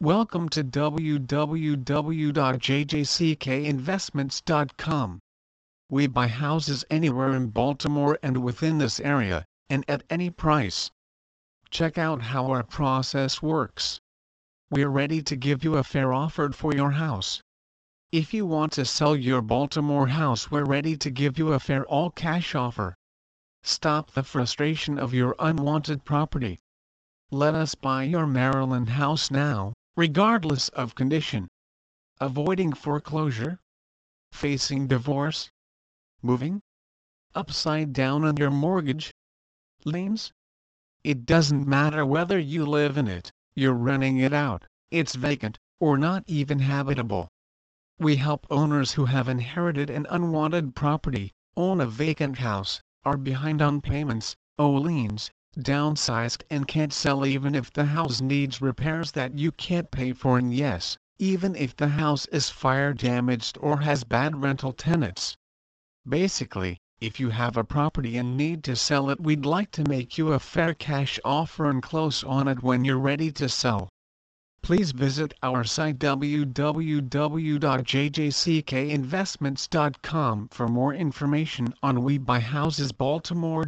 Welcome to www.jjckinvestments.com. We buy houses anywhere in Baltimore and within this area, and at any price. Check out how our process works. We're ready to give you a fair offer for your house. If you want to sell your Baltimore house, we're ready to give you a fair all cash offer. Stop the frustration of your unwanted property. Let us buy your Maryland house now, regardless of condition. Avoiding foreclosure? Facing divorce? Moving? Upside down on your mortgage? Liens? It doesn't matter whether you live in it, you're renting it out, it's vacant, or not even habitable. We help owners who have inherited an unwanted property, own a vacant house, are behind on payments, owe liens, downsized and can't sell even if the house needs repairs that you can't pay for and yes, even if the house is fire damaged or has bad rental tenants. Basically, if you have a property and need to sell it we'd like to make you a fair cash offer and close on it when you're ready to sell. Please visit our site www.jjckinvestments.com for more information on We Buy Houses Baltimore.